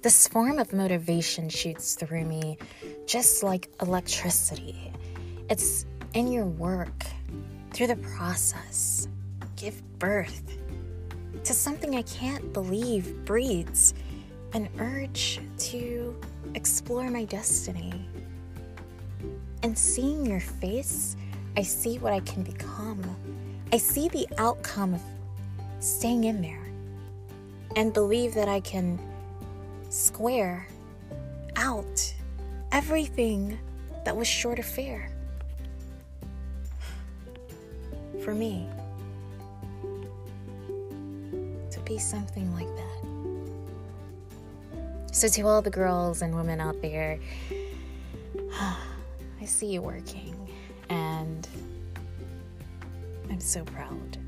This form of motivation shoots through me just like electricity. It's in your work, through the process. Give birth to something I can't believe breeds an urge to explore my destiny. And seeing your face, I see what I can become. I see the outcome of staying in there and believe that I can square out everything that was short of fair. For me, to be something like that. So, to all the girls and women out there, I see you working, and I'm so proud.